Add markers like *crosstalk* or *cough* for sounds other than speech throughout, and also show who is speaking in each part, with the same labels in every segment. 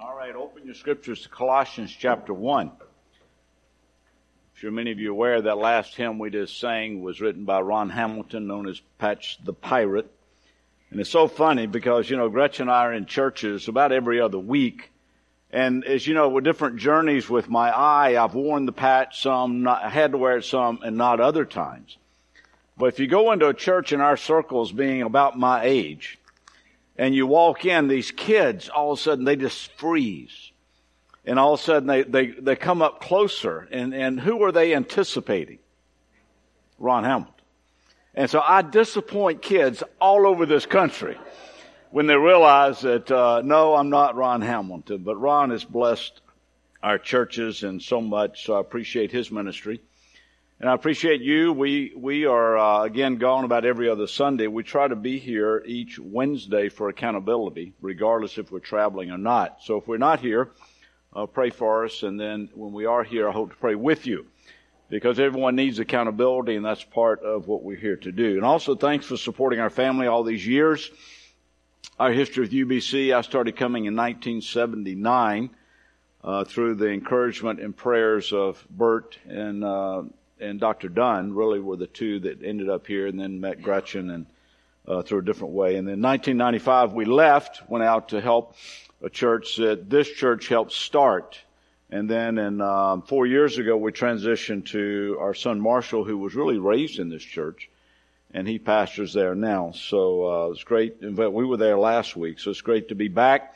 Speaker 1: All right, open your scriptures to Colossians chapter 1. I'm sure many of you are aware that last hymn we just sang was written by Ron Hamilton, known as Patch the Pirate. And it's so funny because, you know, Gretchen and I are in churches about every other week. And as you know, with different journeys with my eye, I've worn the patch some, not, I had to wear it some, and not other times. But if you go into a church in our circles being about my age, and you walk in, these kids, all of a sudden they just freeze. And all of a sudden they, they, they come up closer. And, and who are they anticipating? Ron Hamilton. And so I disappoint kids all over this country when they realize that, uh, no, I'm not Ron Hamilton, but Ron has blessed our churches and so much. So I appreciate his ministry. And I appreciate you. We, we are, uh, again, gone about every other Sunday. We try to be here each Wednesday for accountability, regardless if we're traveling or not. So if we're not here, uh, pray for us. And then when we are here, I hope to pray with you because everyone needs accountability and that's part of what we're here to do. And also thanks for supporting our family all these years. Our history with UBC, I started coming in 1979. Uh, through the encouragement and prayers of Bert and uh, and Dr. Dunn really were the two that ended up here and then met Gretchen and uh, through a different way. And then 1995 we left, went out to help a church that this church helped start. And then in um, four years ago we transitioned to our son Marshall who was really raised in this church and he pastors there now. So uh, it's great. In fact, we were there last week, so it's great to be back.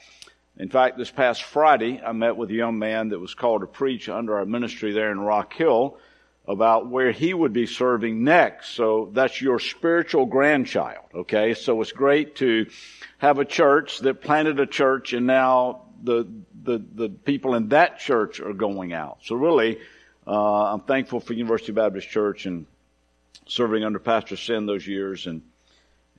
Speaker 1: In fact, this past Friday, I met with a young man that was called to preach under our ministry there in Rock Hill about where he would be serving next. So that's your spiritual grandchild, okay? So it's great to have a church that planted a church and now the, the, the people in that church are going out. So really, uh, I'm thankful for University Baptist Church and serving under Pastor Sin those years and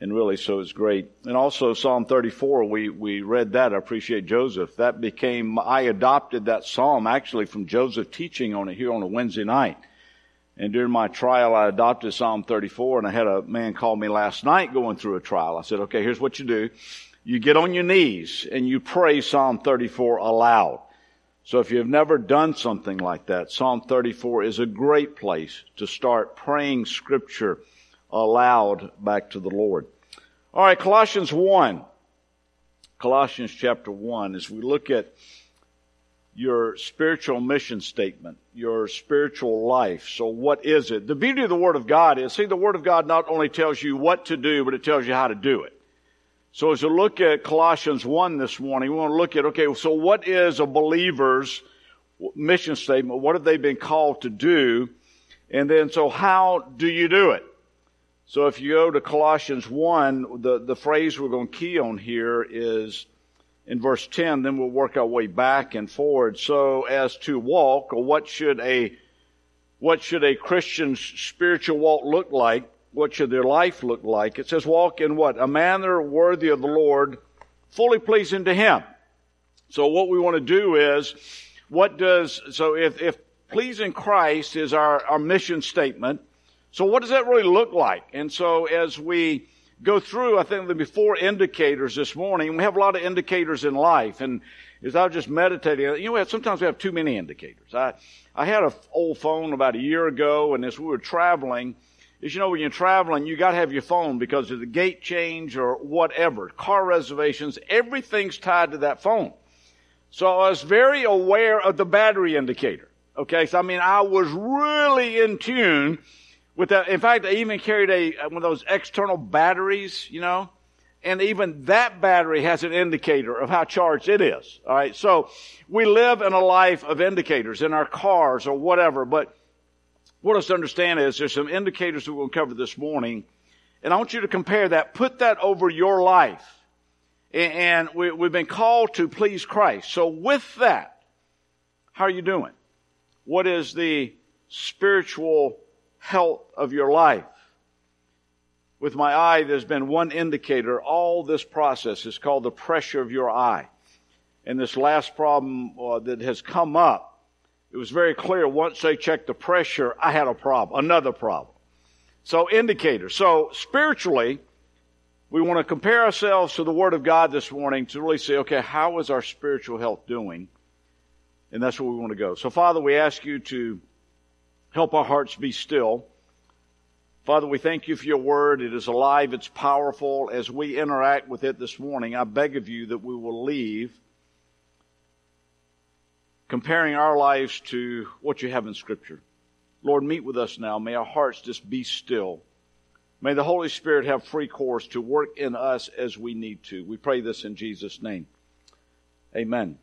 Speaker 1: and really so it's great. And also Psalm 34, we, we read that. I appreciate Joseph. That became, I adopted that Psalm actually from Joseph teaching on it here on a Wednesday night. And during my trial, I adopted Psalm 34 and I had a man call me last night going through a trial. I said, okay, here's what you do. You get on your knees and you pray Psalm 34 aloud. So if you've never done something like that, Psalm 34 is a great place to start praying scripture aloud back to the Lord. All right, Colossians 1. Colossians chapter 1, as we look at your spiritual mission statement, your spiritual life. So what is it? The beauty of the Word of God is, see, the Word of God not only tells you what to do, but it tells you how to do it. So as we look at Colossians 1 this morning, we want to look at, okay, so what is a believer's mission statement? What have they been called to do? And then, so how do you do it? So if you go to Colossians 1, the, the phrase we're going to key on here is in verse 10, then we'll work our way back and forward. So as to walk, or what should a, what should a Christian's spiritual walk look like? What should their life look like? It says walk in what? A manner worthy of the Lord, fully pleasing to Him. So what we want to do is, what does, so if, if pleasing Christ is our, our mission statement, so what does that really look like? And so as we go through, I think there'll be four indicators this morning. We have a lot of indicators in life. And as I was just meditating, you know, sometimes we have too many indicators. I, I had an old phone about a year ago, and as we were traveling, as you know, when you're traveling, you gotta have your phone because of the gate change or whatever, car reservations, everything's tied to that phone. So I was very aware of the battery indicator. Okay, so I mean, I was really in tune with that, in fact, I even carried a uh, one of those external batteries, you know, and even that battery has an indicator of how charged it is. All right, so we live in a life of indicators in our cars or whatever. But what us to understand is there's some indicators that we'll cover this morning, and I want you to compare that, put that over your life, and we, we've been called to please Christ. So with that, how are you doing? What is the spiritual health of your life. With my eye, there's been one indicator. All this process is called the pressure of your eye. And this last problem uh, that has come up, it was very clear once they checked the pressure, I had a problem, another problem. So indicator. So spiritually, we want to compare ourselves to the Word of God this morning to really say, okay, how is our spiritual health doing? And that's where we want to go. So, Father, we ask you to help our hearts be still. Father, we thank you for your word. It is alive. It's powerful. As we interact with it this morning, I beg of you that we will leave comparing our lives to what you have in Scripture. Lord, meet with us now. May our hearts just be still. May the Holy Spirit have free course to work in us as we need to. We pray this in Jesus' name. Amen.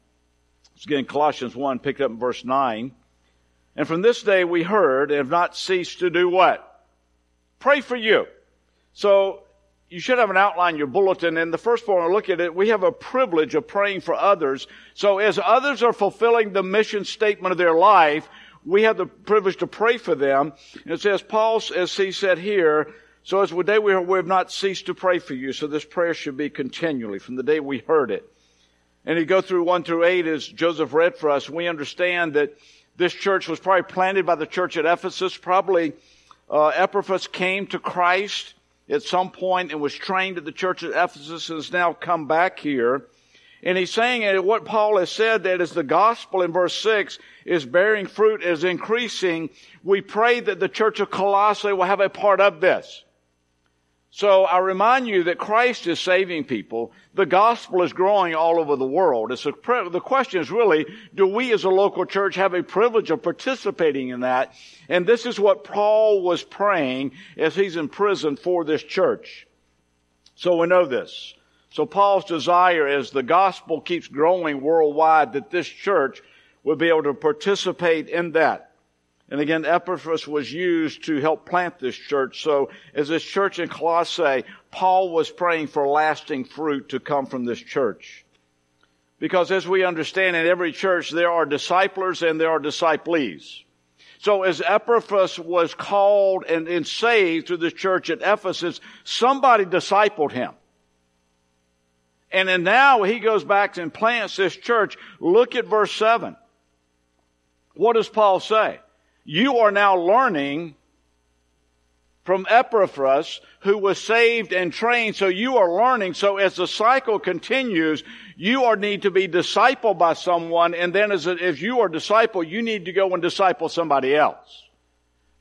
Speaker 1: Again, Colossians 1, picked up in verse 9. And from this day we heard and have not ceased to do what? Pray for you. So you should have an outline your bulletin. And the first point I look at it, we have a privilege of praying for others. So as others are fulfilling the mission statement of their life, we have the privilege to pray for them. And it says, Paul, as he said here, so as the day we, we have not ceased to pray for you. So this prayer should be continually from the day we heard it. And you go through one through eight as Joseph read for us. We understand that this church was probably planted by the church at Ephesus. Probably uh, Epaphras came to Christ at some point and was trained at the church at Ephesus and has now come back here. And he's saying and what Paul has said that as the gospel in verse 6 is bearing fruit, is increasing, we pray that the church of Colossae will have a part of this. So I remind you that Christ is saving people. The gospel is growing all over the world. A, the question is really, do we as a local church have a privilege of participating in that? And this is what Paul was praying as he's in prison for this church. So we know this. So Paul's desire as the gospel keeps growing worldwide that this church would be able to participate in that. And again, Epaphras was used to help plant this church. So as this church in Colossae, Paul was praying for lasting fruit to come from this church. Because as we understand in every church, there are disciplers and there are disciples. So as Epaphras was called and, and saved through the church at Ephesus, somebody discipled him. And then now he goes back and plants this church. Look at verse 7. What does Paul say? You are now learning from Epaphras, who was saved and trained. So you are learning. So as the cycle continues, you are need to be discipled by someone. And then as, if you are discipled, you need to go and disciple somebody else.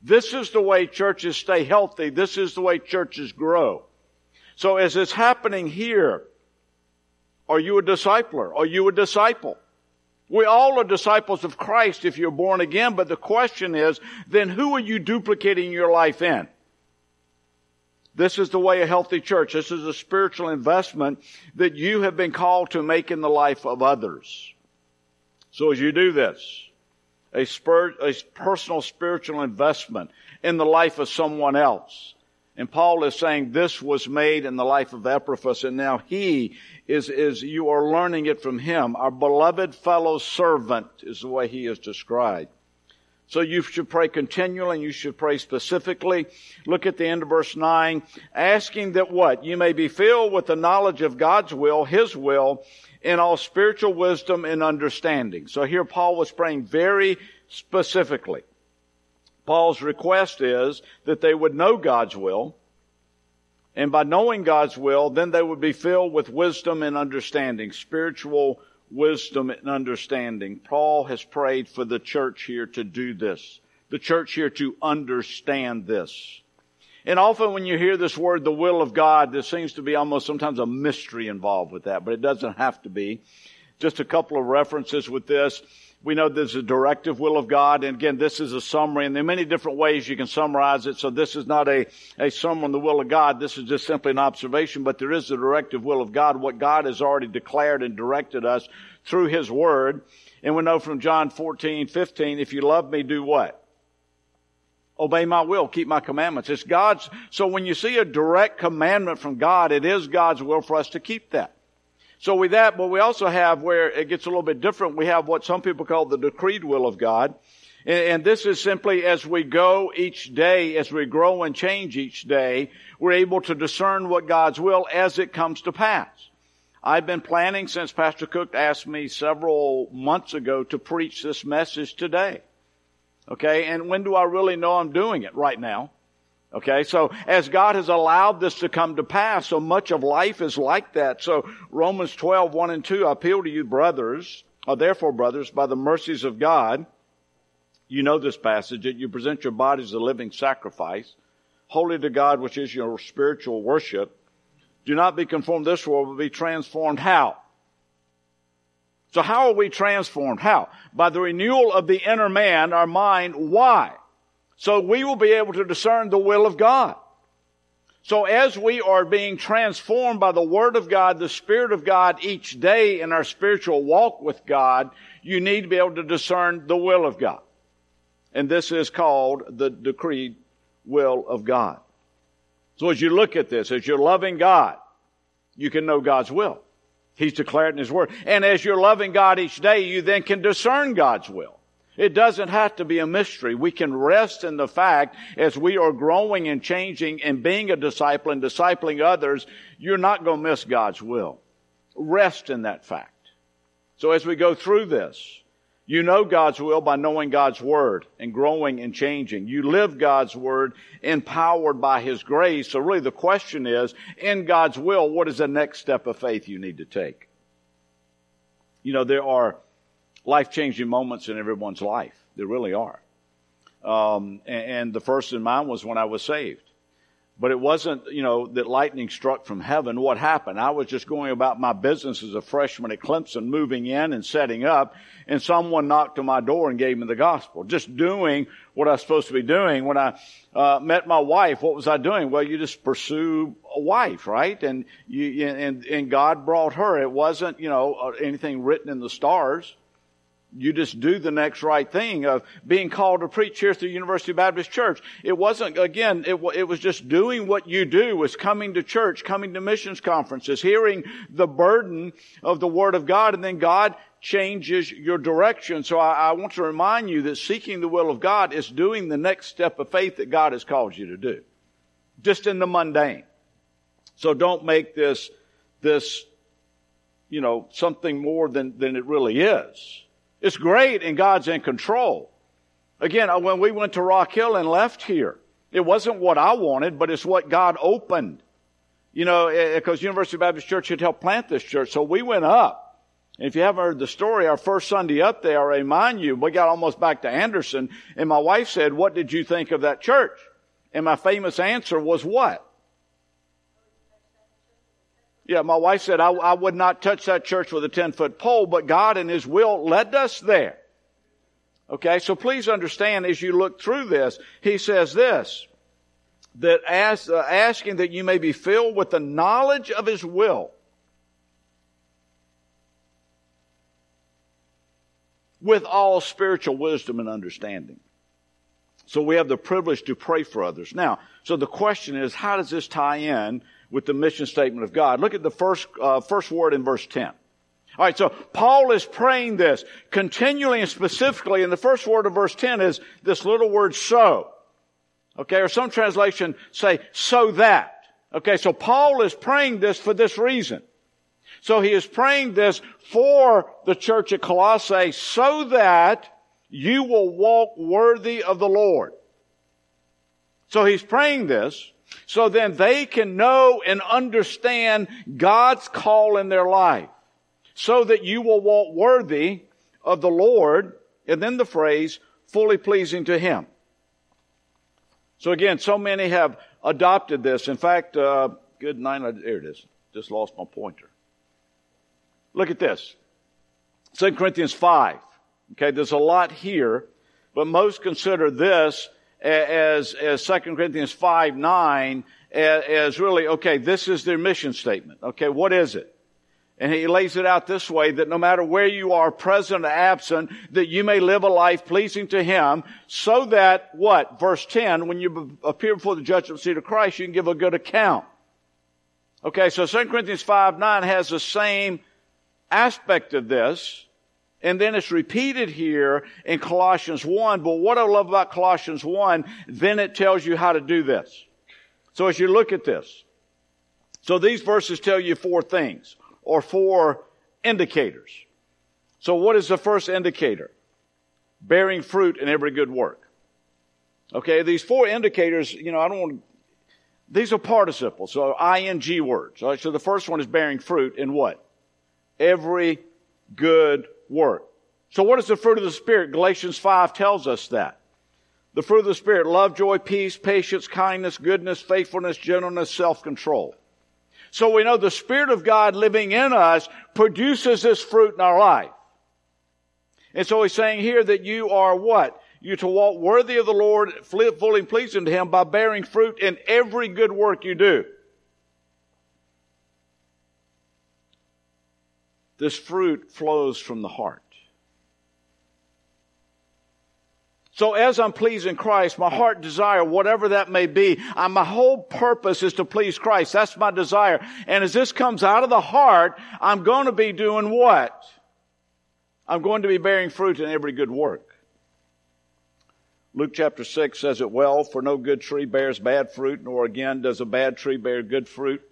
Speaker 1: This is the way churches stay healthy. This is the way churches grow. So as it's happening here, are you a discipler? Are you a disciple? We all are disciples of Christ if you're born again, but the question is, then who are you duplicating your life in? This is the way a healthy church. This is a spiritual investment that you have been called to make in the life of others. So as you do this, a, spir- a personal spiritual investment in the life of someone else. And Paul is saying this was made in the life of Epaphras and now he is, is you are learning it from him. Our beloved fellow servant is the way he is described. So you should pray continually and you should pray specifically. Look at the end of verse 9. Asking that what? You may be filled with the knowledge of God's will, His will, in all spiritual wisdom and understanding. So here Paul was praying very specifically. Paul's request is that they would know God's will, and by knowing God's will, then they would be filled with wisdom and understanding, spiritual wisdom and understanding. Paul has prayed for the church here to do this. The church here to understand this. And often when you hear this word, the will of God, there seems to be almost sometimes a mystery involved with that, but it doesn't have to be. Just a couple of references with this. We know there's a directive will of God. And again, this is a summary and there are many different ways you can summarize it. So this is not a, a summary on the will of God. This is just simply an observation, but there is a directive will of God, what God has already declared and directed us through His Word. And we know from John 14, 15, if you love me, do what? Obey my will, keep my commandments. It's God's, so when you see a direct commandment from God, it is God's will for us to keep that. So with that, but we also have where it gets a little bit different. We have what some people call the decreed will of God. And, this is simply as we go each day, as we grow and change each day, we're able to discern what God's will as it comes to pass. I've been planning since Pastor Cook asked me several months ago to preach this message today. Okay, and when do I really know I'm doing it? Right now. Okay, so as God has allowed this to come to pass, so much of life is like that. So Romans 12, 1 and 2, I appeal to you, brothers, or therefore, brothers, by the mercies of God, you know this passage, that you present your bodies a living sacrifice, holy to God, which is your spiritual worship. Do not be conformed this world, but be transformed. How? So how are we transformed? How? By the renewal of the inner man, our mind. Why? So we will be able to discern the will of God. So as we are being transformed by the Word of God, the Spirit of God each day in our spiritual walk with God, you need to be able to discern the will of God. And this is called the decreed will of God. So as you look at this, as you're loving God, you can know God's will. He's declared in His Word. And as you're loving God each day, you then can discern God's will. It doesn't have to be a mystery. We can rest in the fact as we are growing and changing and being a disciple and discipling others, you're not going to miss God's will. Rest in that fact. So as we go through this, you know God's will by knowing God's Word and growing and changing. You live God's Word empowered by His grace. So really the question is, in God's will, what is the next step of faith you need to take? You know, there are life changing moments in everyone's life. There really are. Um, and, and, the first in mine was when I was saved. But it wasn't, you know, that lightning struck from heaven. What happened? I was just going about my business as a freshman at Clemson, moving in and setting up, and someone knocked on my door and gave me the gospel. Just doing what I was supposed to be doing. When I uh, met my wife, what was I doing? Well, you just pursue a wife, right? And you, and and God brought her. It wasn't, you know, uh, anything written in the stars you just do the next right thing of being called to preach here at the University Baptist Church. It wasn't, again, it, it, was just doing what you do, was coming to church, coming to missions conferences, hearing the burden of the Word of God, and then God changes your direction. So I, I want to remind you that seeking the will of God is doing the next step of faith that God has called you to do. Just in the mundane. So don't make this, this, you know, something more than, than it really is. It's great and God's in control. Again, uh, when we went to Rock Hill and left here, it wasn't what I wanted, but it's what God opened. You know, because eh, eh, University Baptist Church had helped plant this church. So we went up. And if you haven't heard the story, our first Sunday up there, I remind you, we got almost back to Anderson, and my wife said, what did you think of that church? And my famous answer was what? Yeah, my wife said I, I would not touch that church with a 10 foot pole, but God in His will led us there. Okay, so please understand as you look through this, He says this, that as, uh, asking that you may be filled with the knowledge of His will. With all spiritual wisdom and understanding. So we have the privilege to pray for others. Now, so the question is, how does this tie in with the mission statement of God. Look at the first, uh, first word in verse 10. All right, so Paul is praying this continually and specifically, and the first word of verse 10 is this little word so. Okay, or some translation say so that. Okay, so Paul is praying this for this reason. So he is praying this for the church at Colossae so that you will walk worthy of the Lord. So he's praying this so then they can know and understand God's call in their life so that you will walk worthy of the Lord. And then the phrase, fully pleasing to Him. So again, so many have adopted this. In fact, uh, good nine, there it is. Just lost my pointer. Look at this. 2 Corinthians 5. Okay, there's a lot here, but most consider this as, as 2 Corinthians 5, 9 as really, okay, this is their mission statement. Okay, what is it? And he lays it out this way that no matter where you are, present or absent, that you may live a life pleasing to him so that what? Verse 10, when you appear before the judgment seat of Christ, you can give a good account. Okay, so 2 Corinthians 5, 9 has the same aspect of this. And then it's repeated here in Colossians 1. But what I love about Colossians 1, then it tells you how to do this. So as you look at this, so these verses tell you four things or four indicators. So what is the first indicator? Bearing fruit in every good work. Okay, these four indicators, you know, I don't want these are participles, so ing words. So the first one is bearing fruit in what? Every good work. So what is the fruit of the Spirit? Galatians 5 tells us that. The fruit of the Spirit, love, joy, peace, patience, kindness, goodness, faithfulness, gentleness, self-control. So we know the Spirit of God living in us produces this fruit in our life. And so he's saying here that you are what? You to walk worthy of the Lord, fully pleasing to Him by bearing fruit in every good work you do. This fruit flows from the heart. So as I'm pleasing Christ, my heart desire, whatever that may be, I, my whole purpose is to please Christ. That's my desire. And as this comes out of the heart, I'm going to be doing what? I'm going to be bearing fruit in every good work. Luke chapter 6 says it well, for no good tree bears bad fruit, nor again does a bad tree bear good fruit.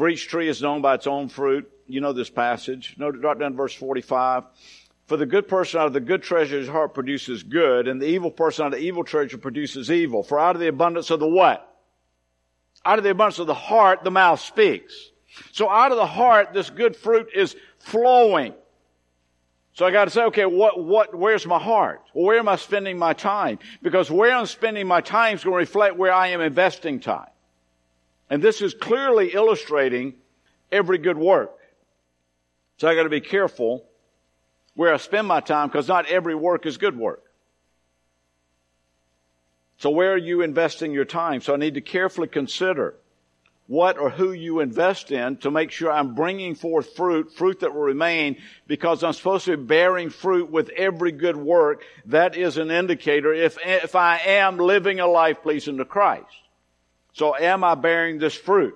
Speaker 1: For each tree is known by its own fruit. You know this passage. Note, drop down verse 45. For the good person out of the good treasure of his heart produces good, and the evil person out of the evil treasure produces evil. For out of the abundance of the what? Out of the abundance of the heart, the mouth speaks. So out of the heart, this good fruit is flowing. So I got to say, okay, what, what, where's my heart? where am I spending my time? Because where I'm spending my time is going to reflect where I am investing time. And this is clearly illustrating every good work. So I got to be careful where I spend my time because not every work is good work. So where are you investing your time? So I need to carefully consider what or who you invest in to make sure I'm bringing forth fruit, fruit that will remain because I'm supposed to be bearing fruit with every good work. That is an indicator if, if I am living a life pleasing to Christ. So am I bearing this fruit?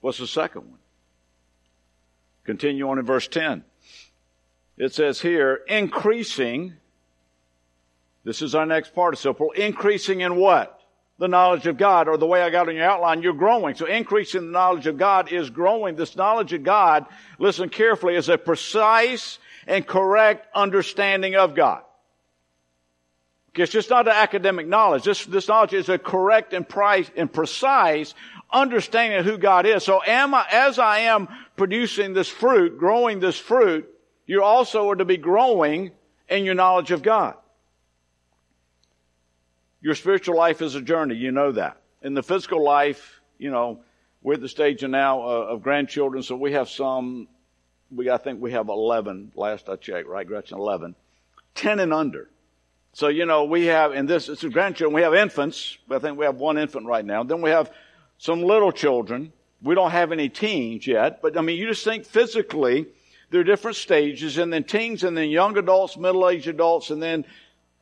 Speaker 1: What's the second one? Continue on in verse 10. It says here, increasing this is our next participle. Increasing in what? The knowledge of God, or the way I got on your outline, you're growing. So increasing the knowledge of God is growing. This knowledge of God, listen carefully, is a precise and correct understanding of God. It's just not an academic knowledge. This, this knowledge is a correct and, price, and precise understanding of who God is. So am I, as I am producing this fruit, growing this fruit, you also are to be growing in your knowledge of God. Your spiritual life is a journey. You know that. In the physical life, you know, we're at the stage now uh, of grandchildren, so we have some, we, I think we have 11, last I checked, right, Gretchen? 11. 10 and under. So, you know, we have, in this, it's a grandchildren, we have infants. I think we have one infant right now. Then we have some little children. We don't have any teens yet, but I mean, you just think physically, there are different stages, and then teens, and then young adults, middle-aged adults, and then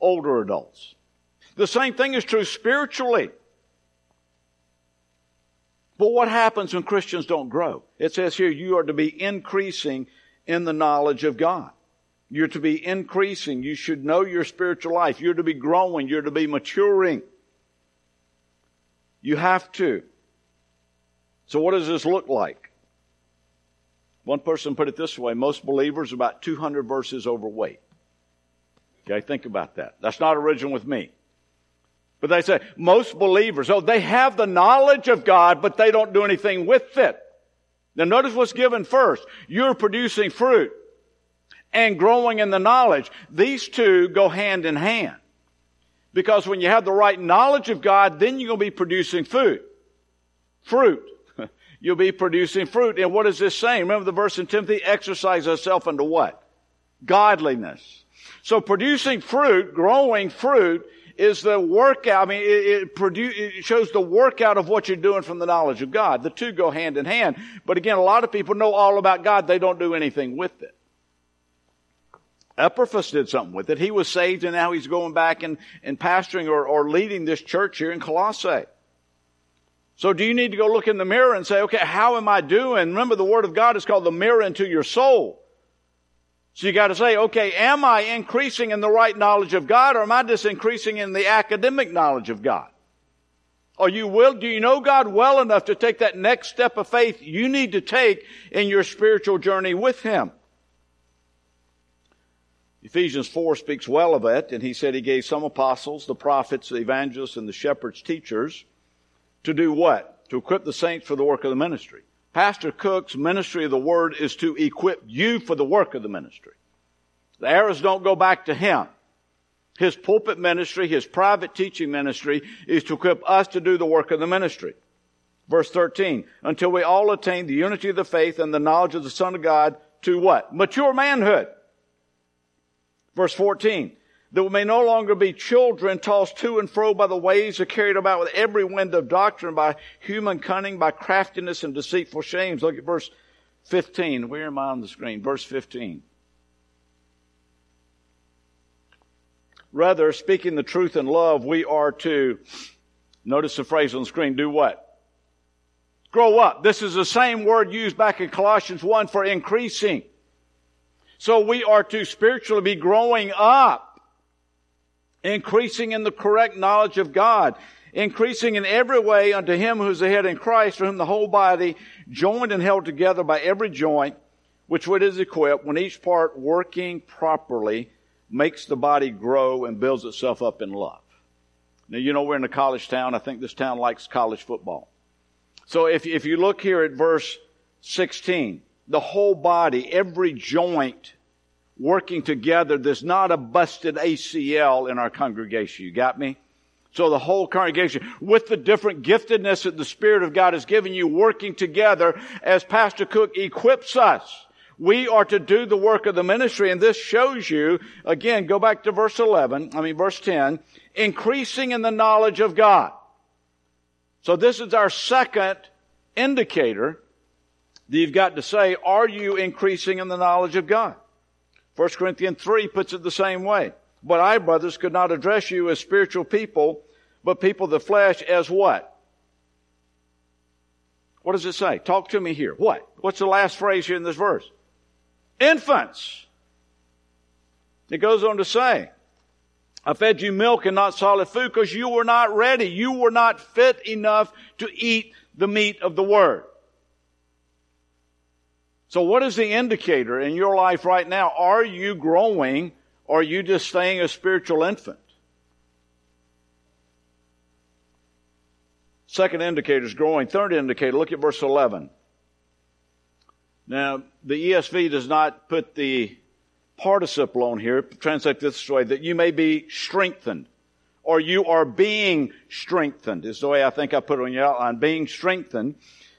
Speaker 1: older adults. The same thing is true spiritually. But what happens when Christians don't grow? It says here, you are to be increasing in the knowledge of God. You're to be increasing. You should know your spiritual life. You're to be growing. You're to be maturing. You have to. So what does this look like? One person put it this way, most believers are about 200 verses overweight. Okay, think about that. That's not original with me. But they say most believers, oh, they have the knowledge of God, but they don't do anything with it. Now notice what's given first. You're producing fruit and growing in the knowledge. These two go hand in hand. Because when you have the right knowledge of God, then you're going to be producing food. Fruit. *laughs* You'll be producing fruit. And what is this saying? Remember the verse in Timothy? Exercise yourself unto what? Godliness. So producing fruit, growing fruit, is the workout. I mean, it, it, it shows the workout of what you're doing from the knowledge of God. The two go hand in hand. But again, a lot of people know all about God. They don't do anything with it. Epaphras did something with it. He was saved and now he's going back and, and pastoring or, or leading this church here in Colossae. So do you need to go look in the mirror and say, okay, how am I doing? Remember the Word of God is called the mirror into your soul. So you got to say, okay, am I increasing in the right knowledge of God or am I just increasing in the academic knowledge of God? Are you will, do you know God well enough to take that next step of faith you need to take in your spiritual journey with Him? Ephesians 4 speaks well of it, and he said he gave some apostles, the prophets, the evangelists, and the shepherds, teachers, to do what? To equip the saints for the work of the ministry. Pastor Cook's ministry of the word is to equip you for the work of the ministry. The arrows don't go back to him. His pulpit ministry, his private teaching ministry is to equip us to do the work of the ministry. Verse 13, until we all attain the unity of the faith and the knowledge of the Son of God to what? Mature manhood. Verse 14, that we may no longer be children tossed to and fro by the waves or carried about with every wind of doctrine by human cunning, by craftiness and deceitful shames. Look at verse 15. Where am I on the screen? Verse 15. Rather, speaking the truth in love, we are to, notice the phrase on the screen, do what? Grow up. This is the same word used back in Colossians 1 for increasing. So we are to spiritually be growing up, increasing in the correct knowledge of God, increasing in every way unto Him who is the head in Christ, for whom the whole body, joined and held together by every joint, which what is equipped, when each part working properly, makes the body grow and builds itself up in love. Now, you know, we're in a college town. I think this town likes college football. So if, if you look here at verse 16, the whole body, every joint working together, there's not a busted ACL in our congregation. You got me? So the whole congregation, with the different giftedness that the Spirit of God has given you, working together as Pastor Cook equips us we are to do the work of the ministry, and this shows you, again, go back to verse 11, I mean verse 10, increasing in the knowledge of God. So this is our second indicator you've got to say, are you increasing in the knowledge of God? 1 Corinthians 3 puts it the same way. But I, brothers, could not address you as spiritual people, but people of the flesh as what? What does it say? Talk to me here. What? What's the last phrase here in this verse? infants. It goes on to say, I fed you milk and not solid food because you were not ready. You were not fit enough to eat the meat of the Word. So what is the indicator in your life right now? Are you growing or are you just staying a spiritual infant? Second indicator is growing. Third indicator, look at verse 11. Now, the ESV does not put the participle on here, translate this way, that you may be strengthened, or you are being strengthened, is the way I think I put it on your outline, being strengthened,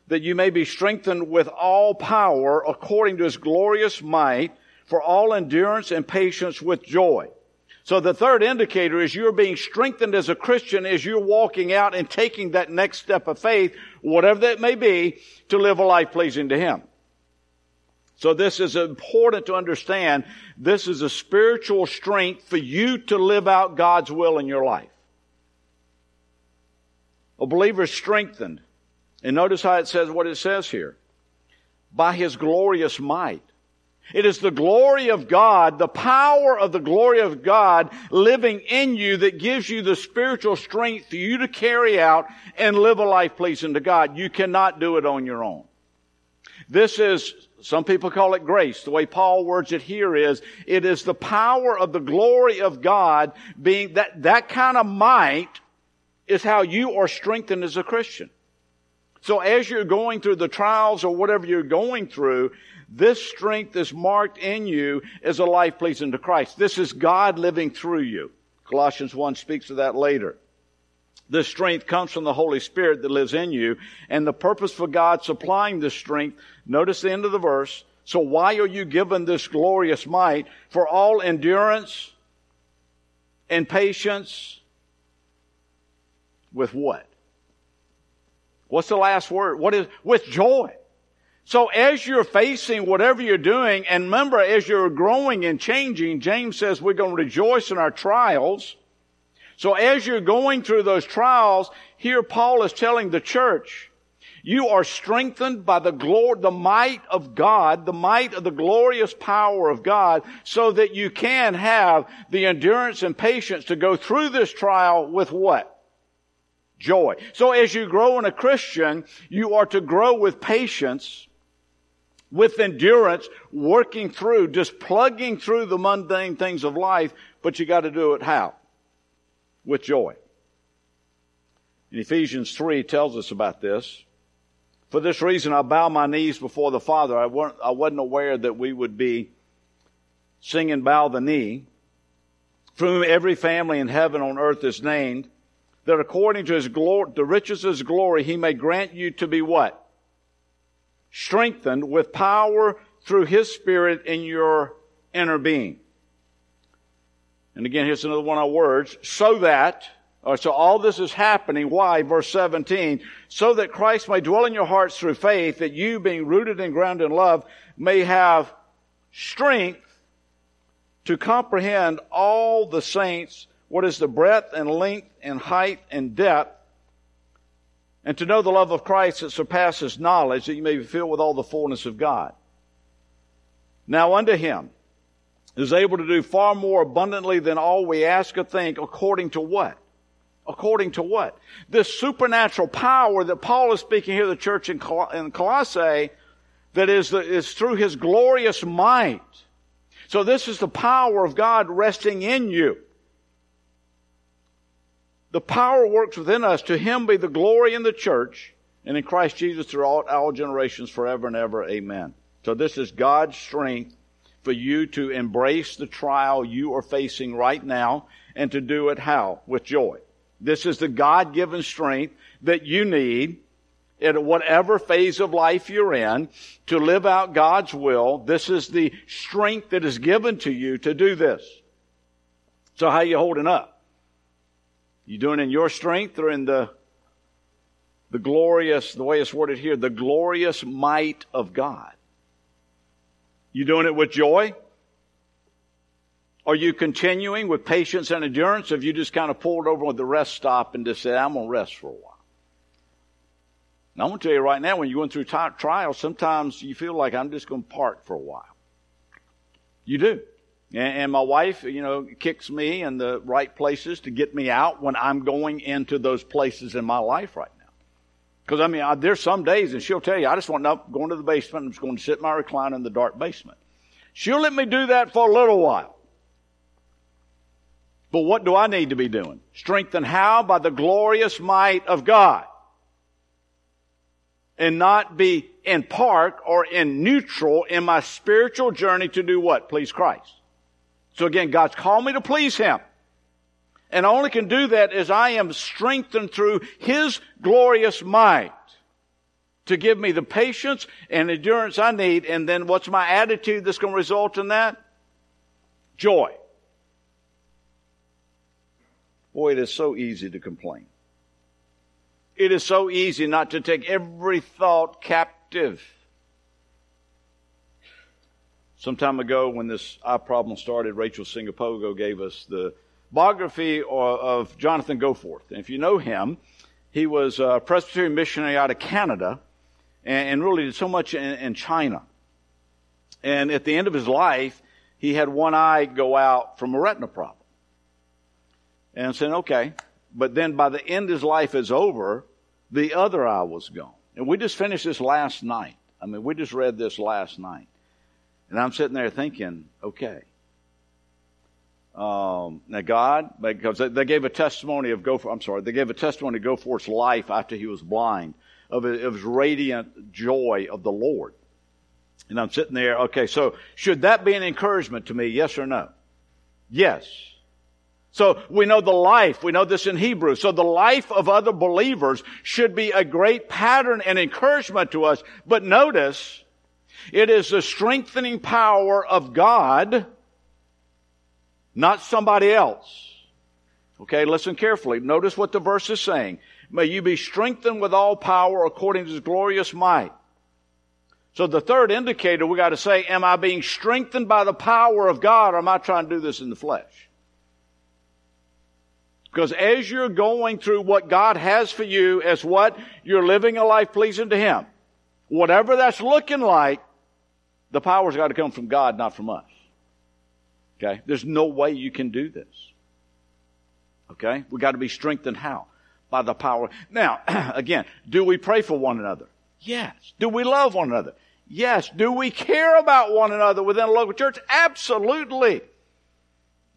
Speaker 1: that you may be strengthened with all power according to his glorious might for all endurance and patience with joy. So the third indicator is you're being strengthened as a Christian as you're walking out and taking that next step of faith, whatever that may be, to live a life pleasing to Him. So this is important to understand. This is a spiritual strength for you to live out God's will in your life. A believer is strengthened. And notice how it says what it says here. By his glorious might. It is the glory of God, the power of the glory of God living in you that gives you the spiritual strength for you to carry out and live a life pleasing to God. You cannot do it on your own. This is some people call it grace. The way Paul words it here is, it is the power of the glory of God being that, that kind of might is how you are strengthened as a Christian. So as you're going through the trials or whatever you're going through, this strength is marked in you as a life pleasing to Christ. This is God living through you. Colossians 1 speaks of that later. This strength comes from the Holy Spirit that lives in you. And the purpose for God supplying this strength, notice the end of the verse. So why are you given this glorious might for all endurance and patience with what? What's the last word? What is, with joy. So as you're facing whatever you're doing, and remember, as you're growing and changing, James says we're going to rejoice in our trials so as you're going through those trials, here Paul is telling the church, you are strengthened by the glory, the might of God, the might of the glorious power of God, so that you can have the endurance and patience to go through this trial with what? Joy. So as you grow in a Christian, you are to grow with patience, with endurance, working through, just plugging through the mundane things of life, but you got to do it how? With joy. In Ephesians 3 tells us about this. For this reason, I bow my knees before the Father. I, weren't, I wasn't aware that we would be singing Bow the Knee, from whom every family in heaven on earth is named, that according to his glory, the riches of his glory, he may grant you to be what? Strengthened with power through his spirit in your inner being. And again, here's another one of our words. So that, or so all this is happening. Why? Verse 17. So that Christ may dwell in your hearts through faith, that you being rooted and grounded in love may have strength to comprehend all the saints what is the breadth and length and height and depth, and to know the love of Christ that surpasses knowledge, that you may be filled with all the fullness of God. Now unto him is able to do far more abundantly than all we ask or think, according to what? According to what? This supernatural power that Paul is speaking here the church in, Colossae, that is, the, is through his glorious might. So this is the power of God resting in you. The power works within us. To him be the glory in the church and in Christ Jesus throughout all generations forever and ever. Amen. So this is God's strength for you to embrace the trial you are facing right now and to do it how? With joy. This is the God-given strength that you need at whatever phase of life you're in to live out God's will. This is the strength that is given to you to do this. So how you holding up? You doing in your strength or in the the glorious, the way it's worded here, the glorious might of God? You doing it with joy? Are you continuing with patience and endurance? Have you just kind of pulled over with the rest stop and just said, I'm going to rest for a while? I'm going to tell you right now, when you're going through t- trials, sometimes you feel like I'm just going to park for a while. You do. And my wife, you know, kicks me in the right places to get me out when I'm going into those places in my life right now. Because I mean, I, there's some days, and she'll tell you, I just want to go into the basement. I'm just going to sit in my recliner in the dark basement. She'll let me do that for a little while. But what do I need to be doing? Strengthened how? By the glorious might of God. And not be in park or in neutral in my spiritual journey to do what? Please Christ. So again, God's called me to please Him. And I only can do that as I am strengthened through His glorious might to give me the patience and endurance I need. And then what's my attitude that's going to result in that? Joy. Boy, it is so easy to complain. It is so easy not to take every thought captive some time ago, when this eye problem started, Rachel Singapogo gave us the biography of Jonathan Goforth. And if you know him, he was a Presbyterian missionary out of Canada and, really did so much in, China. And at the end of his life, he had one eye go out from a retina problem. And said, okay. But then by the end his life is over, the other eye was gone. And we just finished this last night. I mean, we just read this last night. And I'm sitting there thinking, okay. Um, now God, because they gave a testimony of Goforth, I'm sorry, they gave a testimony of go Goforth's life after he was blind, of his radiant joy of the Lord. And I'm sitting there, okay, so should that be an encouragement to me, yes or no? Yes. So we know the life, we know this in Hebrew. So the life of other believers should be a great pattern and encouragement to us. But notice, it is the strengthening power of God, not somebody else. Okay, listen carefully. Notice what the verse is saying. May you be strengthened with all power according to his glorious might. So the third indicator we got to say, am I being strengthened by the power of God or am I trying to do this in the flesh? Because as you're going through what God has for you as what? You're living a life pleasing to Him. Whatever that's looking like, the power's got to come from God, not from us. Okay? There's no way you can do this. Okay? We got to be strengthened how? by the power. Now, *clears throat* again, do we pray for one another? Yes. Do we love one another? Yes. Do we care about one another within a local church? Absolutely.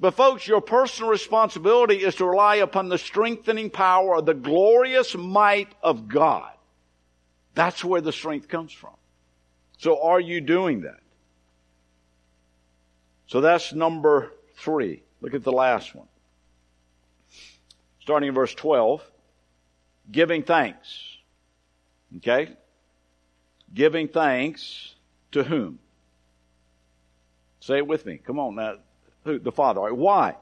Speaker 1: But folks, your personal responsibility is to rely upon the strengthening power of the glorious might of God. That's where the strength comes from. So are you doing that? So that's number three. Look at the last one. Starting in verse 12. Giving thanks. Okay? Giving thanks to whom? Say it with me. Come on now. Who? The Father. Why?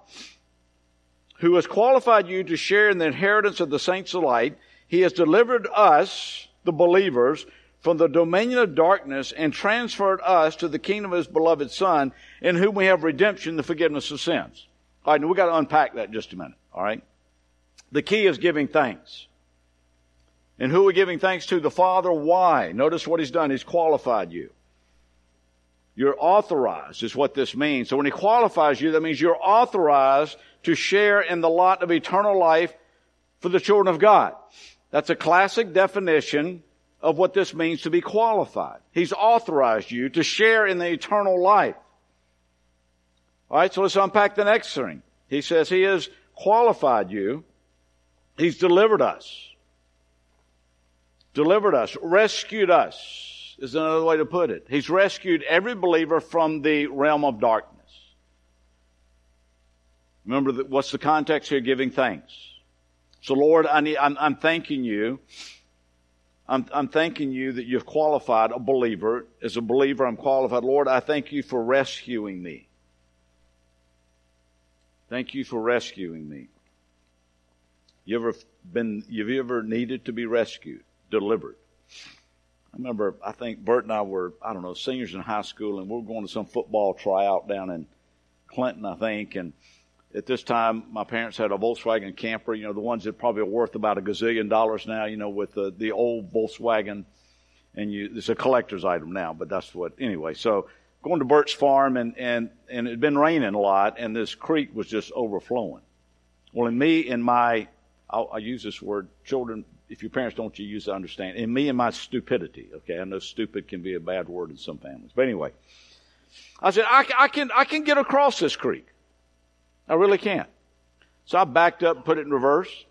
Speaker 1: Who has qualified you to share in the inheritance of the saints of light. He has delivered us, the believers, from the dominion of darkness and transferred us to the kingdom of his beloved Son, in whom we have redemption, the forgiveness of sins. All right, now we've got to unpack that just a minute. All right? The key is giving thanks. And who are we giving thanks to? The Father. Why? Notice what He's done. He's qualified you. You're authorized, is what this means. So when He qualifies you, that means you're authorized to share in the lot of eternal life for the children of God. That's a classic definition of what this means to be qualified. He's authorized you to share in the eternal life. Alright, so let's unpack the next thing. He says He has qualified you. He's delivered us. Delivered us, rescued us, is another way to put it. He's rescued every believer from the realm of darkness. Remember, that, what's the context here? Giving thanks. So Lord, I need, I'm, I'm thanking you. I'm, I'm thanking you that you've qualified a believer. As a believer, I'm qualified. Lord, I thank you for rescuing me. Thank you for rescuing me. You ever been, have you ever needed to be rescued? delivered. I remember, I think Bert and I were, I don't know, seniors in high school, and we were going to some football tryout down in Clinton, I think. And at this time, my parents had a Volkswagen camper, you know, the ones that probably are worth about a gazillion dollars now, you know, with the, the old Volkswagen. And you, it's a collector's item now, but that's what, anyway. So going to Bert's farm, and, and, and it had been raining a lot, and this creek was just overflowing. Well, in me, in my, I'll, I'll use this word, children, if your parents don't you use to understand. In me and my stupidity, okay, I know stupid can be a bad word in some families. But anyway, I said, I, I can, I can get across this creek. I really can't. So I backed up put it in reverse.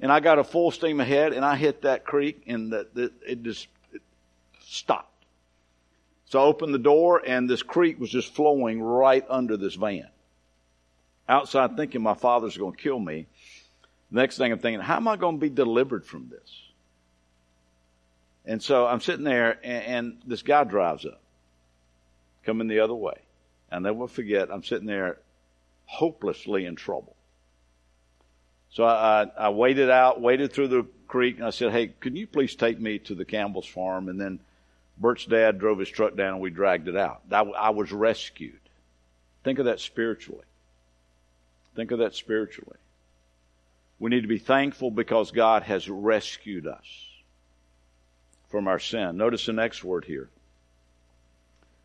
Speaker 1: And I got a full steam ahead and I hit that creek and the, the, it just it stopped. So I opened the door and this creek was just flowing right under this van. Outside thinking my father's going to kill me. Next thing I'm thinking, how am I going to be delivered from this? And so I'm sitting there, and, and this guy drives up, coming the other way. I'll never forget, I'm sitting there hopelessly in trouble. So I, I, I waited out, waited through the creek, and I said, Hey, can you please take me to the Campbell's farm? And then Bert's dad drove his truck down and we dragged it out. I, I was rescued. Think of that spiritually. Think of that spiritually. We need to be thankful because God has rescued us from our sin. Notice the next word here.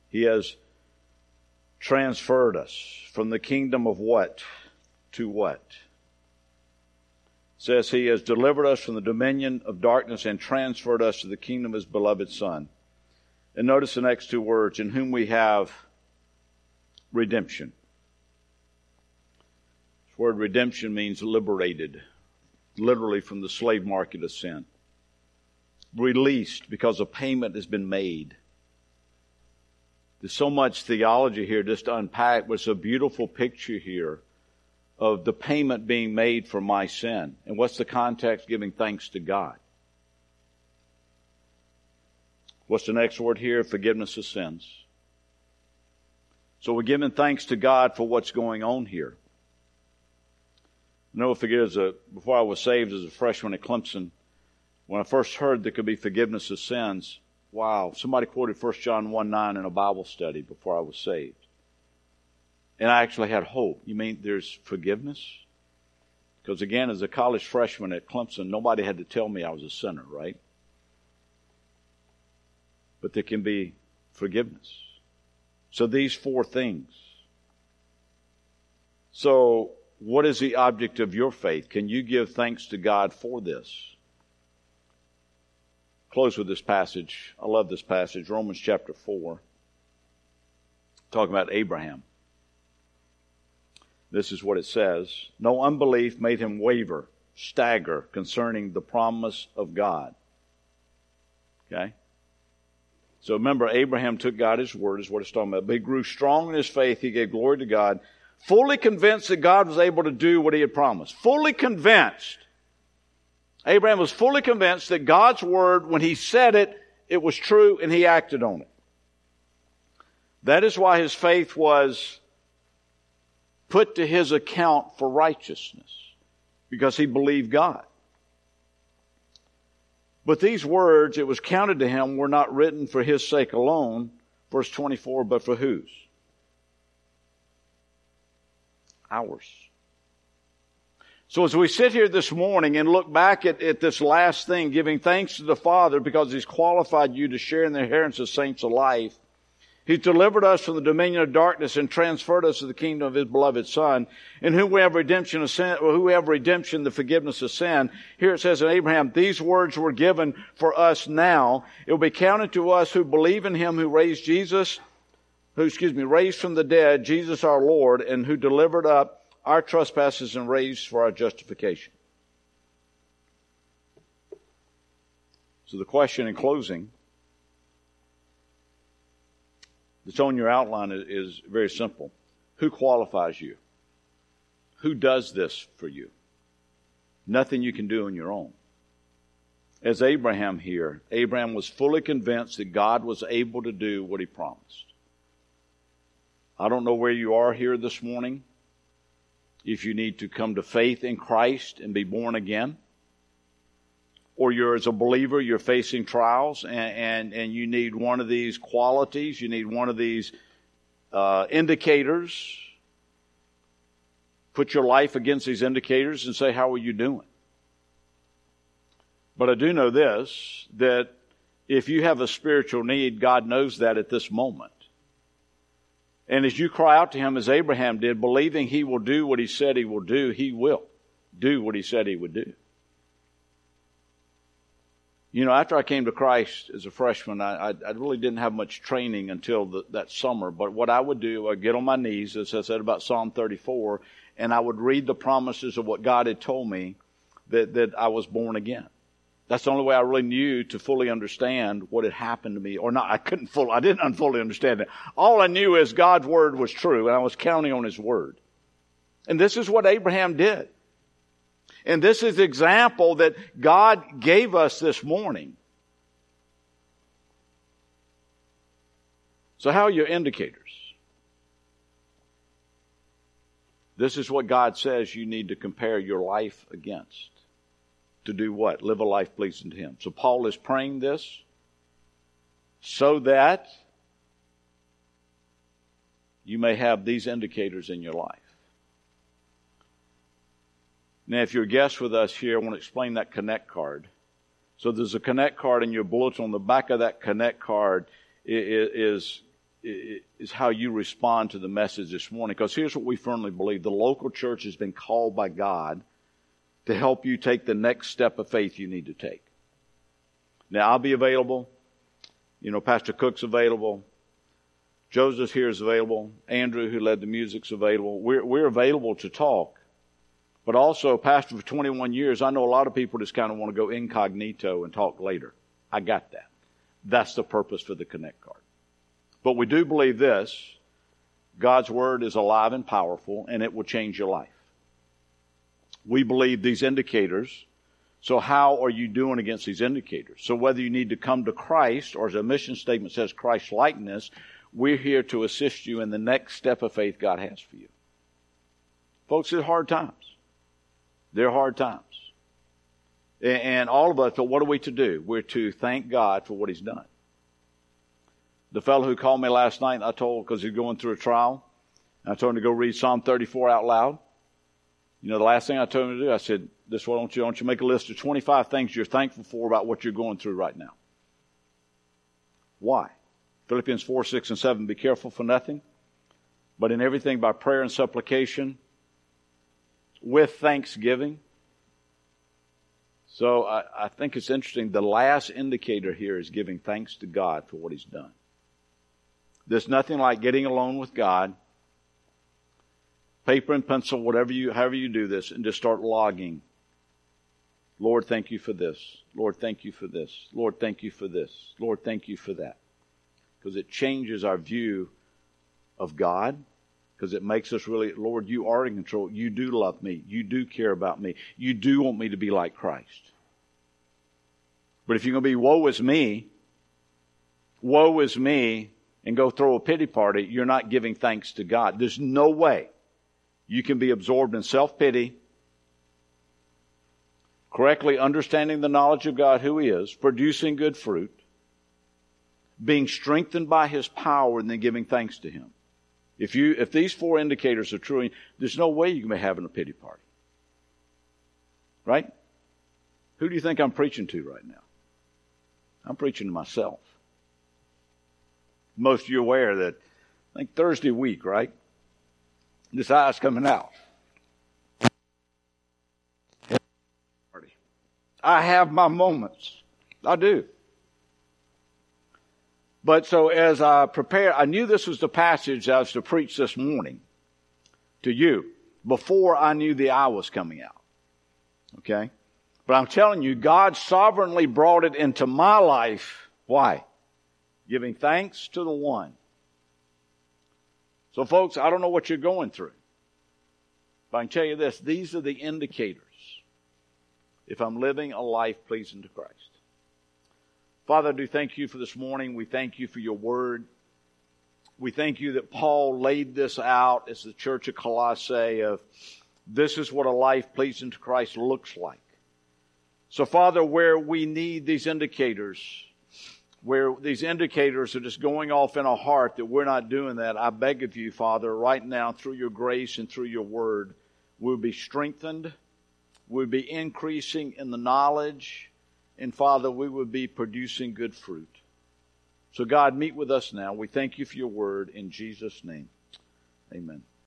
Speaker 1: He has transferred us from the kingdom of what to what? It says he has delivered us from the dominion of darkness and transferred us to the kingdom of his beloved son. And notice the next two words, in whom we have redemption This word redemption means liberated, literally from the slave market of sin. Released because a payment has been made. There's so much theology here just to unpack, but it's a beautiful picture here of the payment being made for my sin. And what's the context? Giving thanks to God. What's the next word here? Forgiveness of sins. So we're giving thanks to God for what's going on here. No a, before I was saved as a freshman at Clemson, when I first heard there could be forgiveness of sins, wow, somebody quoted 1 John 1 9 in a Bible study before I was saved. And I actually had hope. You mean there's forgiveness? Because again, as a college freshman at Clemson, nobody had to tell me I was a sinner, right? But there can be forgiveness. So these four things. So what is the object of your faith? Can you give thanks to God for this? Close with this passage. I love this passage, Romans chapter 4, talking about Abraham. This is what it says No unbelief made him waver, stagger concerning the promise of God. Okay? So remember, Abraham took God his word, is what it's talking about. But he grew strong in his faith. He gave glory to God, fully convinced that God was able to do what he had promised. Fully convinced. Abraham was fully convinced that God's word, when he said it, it was true and he acted on it. That is why his faith was put to his account for righteousness, because he believed God. But these words, it was counted to him, were not written for his sake alone, verse 24, but for whose? Ours. So as we sit here this morning and look back at, at this last thing, giving thanks to the Father because He's qualified you to share in the inheritance of saints of life, He's delivered us from the dominion of darkness and transferred us to the kingdom of His beloved Son, in whom we have redemption of sin, who have redemption, the forgiveness of sin. Here it says in Abraham, these words were given for us now. It will be counted to us who believe in Him who raised Jesus, who, excuse me, raised from the dead, Jesus our Lord, and who delivered up our trespasses and raised for our justification. So the question in closing that's on your outline is, is very simple. Who qualifies you? Who does this for you? Nothing you can do on your own. As Abraham here, Abraham was fully convinced that God was able to do what he promised. I don't know where you are here this morning. If you need to come to faith in Christ and be born again, or you're as a believer, you're facing trials and, and, and you need one of these qualities, you need one of these uh, indicators. Put your life against these indicators and say, How are you doing? But I do know this that if you have a spiritual need, God knows that at this moment. And as you cry out to Him as Abraham did, believing He will do what He said He will do, He will do what He said He would do. You know, after I came to Christ as a freshman, I, I, I really didn't have much training until the, that summer. But what I would do, I'd get on my knees, as I said about Psalm 34, and I would read the promises of what God had told me that, that I was born again. That's the only way I really knew to fully understand what had happened to me, or not. I couldn't fully, I didn't fully understand it. All I knew is God's word was true, and I was counting on His word. And this is what Abraham did. And this is the example that God gave us this morning. So, how are your indicators? This is what God says you need to compare your life against. To do what? Live a life pleasing to Him. So, Paul is praying this so that you may have these indicators in your life. Now, if you're a guest with us here, I want to explain that Connect card. So there's a Connect card in your bulletin. On the back of that Connect card is, is, is how you respond to the message this morning. Because here's what we firmly believe. The local church has been called by God to help you take the next step of faith you need to take. Now, I'll be available. You know, Pastor Cook's available. Joseph here is available. Andrew, who led the music's available. We're, we're available to talk. But also, pastor for 21 years, I know a lot of people just kind of want to go incognito and talk later. I got that. That's the purpose for the Connect card. But we do believe this God's Word is alive and powerful, and it will change your life. We believe these indicators. So, how are you doing against these indicators? So, whether you need to come to Christ, or as a mission statement says, Christ likeness, we're here to assist you in the next step of faith God has for you. Folks, it's hard times. They're hard times. And all of us, but what are we to do? We're to thank God for what He's done. The fellow who called me last night, I told, because he's going through a trial, I told him to go read Psalm 34 out loud. You know, the last thing I told him to do, I said, this why don't you, don't you make a list of 25 things you're thankful for about what you're going through right now? Why? Philippians 4, 6, and 7, be careful for nothing, but in everything by prayer and supplication with thanksgiving. So I, I, think it's interesting. The last indicator here is giving thanks to God for what He's done. There's nothing like getting alone with God, paper and pencil, whatever you, however you do this, and just start logging. Lord, thank you for this. Lord, thank you for this. Lord, thank you for this. Lord, thank you for that. Because it changes our view of God because it makes us really, Lord, you are in control. You do love me. You do care about me. You do want me to be like Christ. But if you're going to be woe is me, woe is me, and go throw a pity party, you're not giving thanks to God. There's no way you can be absorbed in self pity, correctly understanding the knowledge of God, who He is, producing good fruit, being strengthened by His power, and then giving thanks to Him. If you, if these four indicators are true, there's no way you can be having a pity party. Right? Who do you think I'm preaching to right now? I'm preaching to myself. Most of you aware that, I think Thursday week, right? This eye's coming out. I have my moments. I do. But so as I prepared, I knew this was the passage I was to preach this morning to you before I knew the eye was coming out. Okay? But I'm telling you, God sovereignly brought it into my life. Why? Giving thanks to the one. So folks, I don't know what you're going through. But I can tell you this, these are the indicators if I'm living a life pleasing to Christ. Father, I do thank you for this morning. We thank you for your word. We thank you that Paul laid this out as the church of Colossae of this is what a life pleasing to Christ looks like. So Father, where we need these indicators, where these indicators are just going off in our heart that we're not doing that, I beg of you, Father, right now through your grace and through your word, we'll be strengthened. We'll be increasing in the knowledge and Father, we would be producing good fruit. So God, meet with us now. We thank you for your word in Jesus' name. Amen.